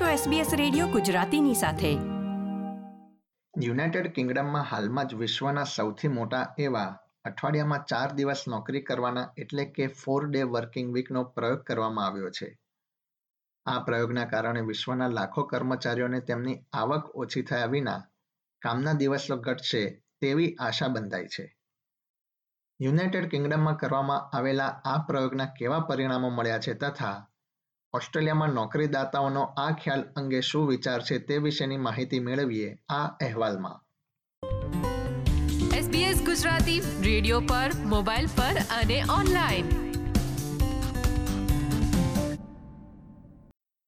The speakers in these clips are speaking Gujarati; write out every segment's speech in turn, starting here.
છો SBS રેડિયો ગુજરાતીની સાથે. યુનાઇટેડ કિંગડમમાં હાલમાં જ વિશ્વના સૌથી મોટા એવા અઠવાડિયામાં ચાર દિવસ નોકરી કરવાના એટલે કે ફોર ડે વર્કિંગ વીકનો પ્રયોગ કરવામાં આવ્યો છે. આ પ્રયોગના કારણે વિશ્વના લાખો કર્મચારીઓને તેમની આવક ઓછી થયા વિના કામના દિવસો ઘટશે તેવી આશા બંધાઈ છે. યુનાઇટેડ કિંગડમમાં કરવામાં આવેલા આ પ્રયોગના કેવા પરિણામો મળ્યા છે તથા ઓસ્ટ્રેલિયામાં નોકરીદાતાઓનો આ ખ્યાલ અંગે શું વિચાર છે તે વિશેની માહિતી મેળવીએ આ અહેવાલમાં. SBS ગુજરાતી રેડિયો પર મોબાઈલ પર અને ઓનલાઈન.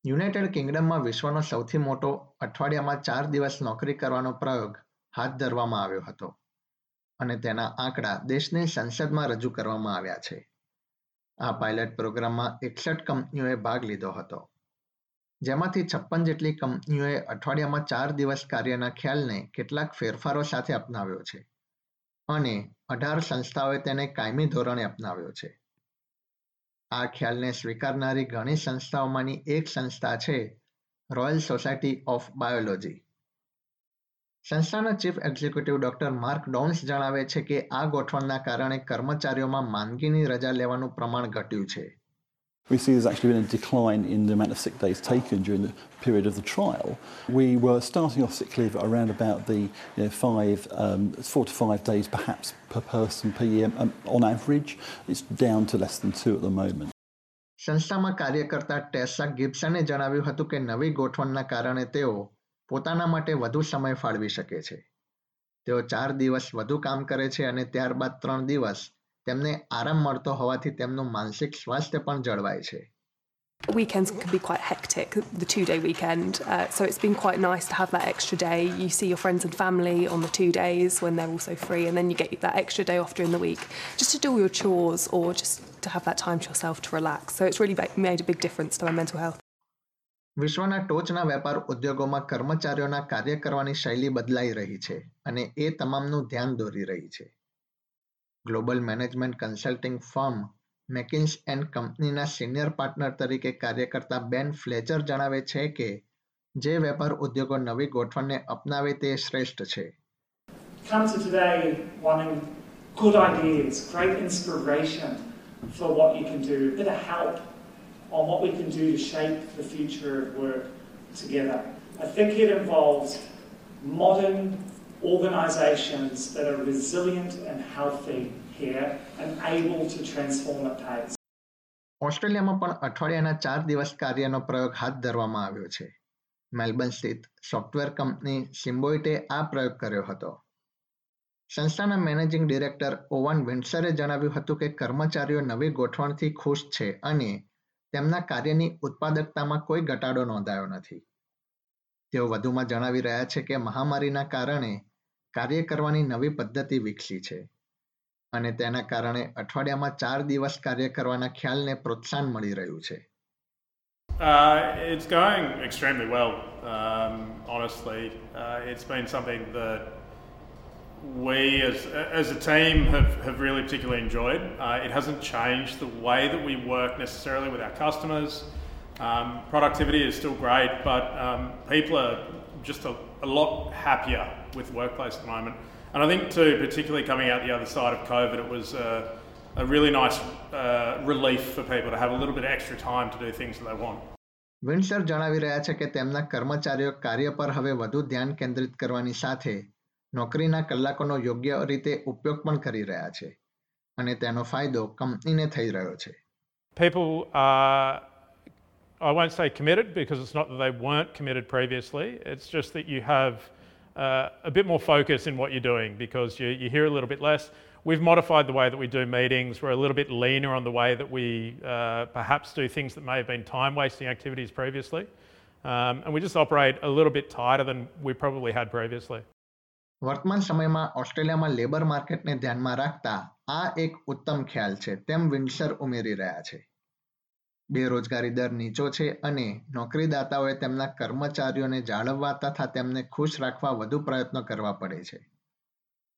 યુનાઇટેડ કિંગડમમાં વિશ્વનો સૌથી મોટો અઠવાડિયામાં ચાર દિવસ નોકરી કરવાનો પ્રયોગ હાથ ધરવામાં આવ્યો હતો અને તેના આંકડા દેશની સંસદમાં રજૂ કરવામાં આવ્યા છે. આ પાયલટ પ્રોગ્રામમાં એકસઠ કંપનીઓએ ભાગ લીધો હતો. જેમાંથી છપ્પન જેટલી કંપનીઓએ અઠવાડિયામાં ચાર દિવસ કાર્યના ખ્યાલને કેટલાક ફેરફારો સાથે અપનાવ્યો છે અને અઢાર સંસ્થાઓએ તેને કાયમી ધોરણે અપનાવ્યો છે. આ ખ્યાલને સ્વીકારનારી ઘણી સંસ્થાઓમાંની એક સંસ્થા છે રોયલ સોસાયટી ઓફ બાયોલોજી સંસ્થાના chief executive doctor Mark Downs જણાવે છે કે આ ગોઠવણના કારણે કર્મચારીઓમાં માંદગીની રજા લેવાનું પ્રમાણ ઘટ્યું છે We see there's actually been a decline in the amount of sick days taken during the period of the trial. We were starting off sick leave around about the you know, five, um, four to five days perhaps per person per year um, on average. It's down to less than two at the moment. સંસ્થામાં કાર્ય કરતા ટેસા ગિબ્સને જણાવ્યું હતું કે નવી ગોઠવણના કારણે તેઓ પોતાના માટે વધુ સમય ફાળવી શકે છે તેઓ ચાર દિવસ વધુ કામ કરે છે અને ત્યારબાદ ત્રણ દિવસ તેમને આરામ મળતો હોવાથી તેમનું માનસિક સ્વાસ્થ્ય પણ જળવાય છે Weekends can be quite hectic, the two day weekend. Uh, so it's been quite nice to have that extra day. You see your friends and family on the two days when they're also free, and then you get that extra day off during the week just to do all your chores or just to have that time to yourself to relax. So it's really made a big difference to my mental health. વિશ્વના ટોચના વેપાર ઉદ્યોગોમાં કર્મચારીઓના કાર્ય કરવાની શૈલી બદલાઈ રહી છે અને એ તમામનું ધ્યાન દોરી રહી છે. Global management consulting firm McKinsey and કંપનીના સિનિયર પાર્ટનર તરીકે કાર્ય કરતા બેન ફ્લેચર જણાવે છે કે જે વેપાર ઉદ્યોગો નવી ગોઠવણને અપનાવે તે શ્રેષ્ઠ છે. Good ideas, great inspiration for what you can do, a bit of help on what we can do to shape the future of work together. I think it involves modern organisations that are resilient and healthy here and able to transform at pace. ઓસ્ટ્રેલિયામાં પણ અઠવાડિયાના ચાર દિવસ કાર્યનો પ્રયોગ હાથ ધરવામાં આવ્યો છે મેલબર્ન સ્થિત સોફ્ટવેર કંપની સિમ્બોઇટે આ પ્રયોગ કર્યો હતો સંસ્થાના મેનેજિંગ ડિરેક્ટર ઓવન વિન્સરે જણાવ્યું હતું કે કર્મચારીઓ નવી ગોઠવણથી ખુશ છે અને તેમના કાર્યની ઉત્પાદકતામાં કોઈ ઘટાડો નોંધાયો નથી તેઓ વધુમાં જણાવી રહ્યા છે કે મહામારીના કારણે કાર્ય કરવાની નવી પદ્ધતિ વિકસી છે અને તેના કારણે અઠવાડિયામાં ચાર દિવસ કાર્ય કરવાના ખ્યાલને પ્રોત્સાહન મળી રહ્યું છે Uh, it's going extremely well, um, honestly. Uh, it's been something that we as, as a team have, have really particularly enjoyed. Uh, it hasn't changed the way that we work necessarily with our customers. Um, productivity is still great, but um, people are just a, a, lot happier with workplace at the moment. And I think, too, particularly coming out the other side of COVID, it was uh, a really nice uh, relief for people to have a little bit of extra time to do things that they want. Windsor જણાવી રહ્યા છે કે તેમના કર્મચારીઓ કાર્ય પર હવે વધુ ધ્યાન કેન્દ્રિત કરવાની સાથે નોકરીના કલાકોનો યોગ્ય રીતે ઉપયોગ પણ કરી રહ્યા છે અને તેનો ફાયદો કંપનીને થઈ રહ્યો છે People are I won't say committed because it's not that they weren't committed previously. It's just that you have uh, a bit more focus in what you're doing because you, you hear a little bit less. We've modified the way that we do meetings. We're a little bit leaner on the way that we uh, perhaps do things that may have been time wasting activities previously. Um, and we just operate a little bit tighter than we probably had previously. વર્તમાન સમયમાં ઓસ્ટ્રેલિયામાં લેબર માર્કેટને ધ્યાનમાં રાખતા આ એક ઉત્તમ ખ્યાલ છે. તેમ વિન્સર ઉમેરી રહ્યા છે. બેરોજગારી દર નીચો છે અને નોકરીદાતાઓએ તેમના કર્મચારીઓને જાળવવા તથા તેમને ખુશ રાખવા વધુ પ્રયત્નો કરવા પડે છે.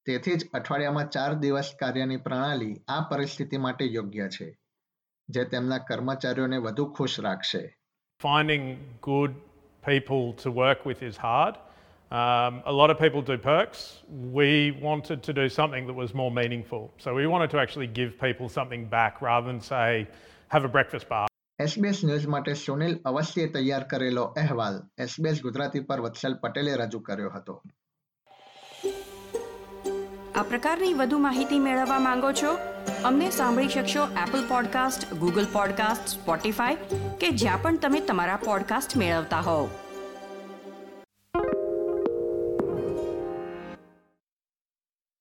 તેથી જ અઠવાડિયામાં ચાર દિવસ કાર્યની પ્રણાલી આ પરિસ્થિતિ માટે યોગ્ય છે, જે તેમના કર્મચારીઓને વધુ ખુશ રાખશે. Finding good people to work with is hard. Um, a lot of people do perks. We wanted to do something that was more meaningful. So we wanted to actually give people something back rather than say, have a breakfast bar. SBS news માટે સુનિલ અવશ્ય તૈયાર કરેલો અહેવાલ એસબીએસ ગુજરાતી પર વત્સલ પટેલે રજૂ કર્યો હતો આ પ્રકારની વધુ માહિતી મેળવવા માંગો છો અમને સાંભળી શકશો Apple podcast Google podcast Spotify કે જ્યાં પણ તમે તમારા પોડકાસ્ટ મેળવતા હોવ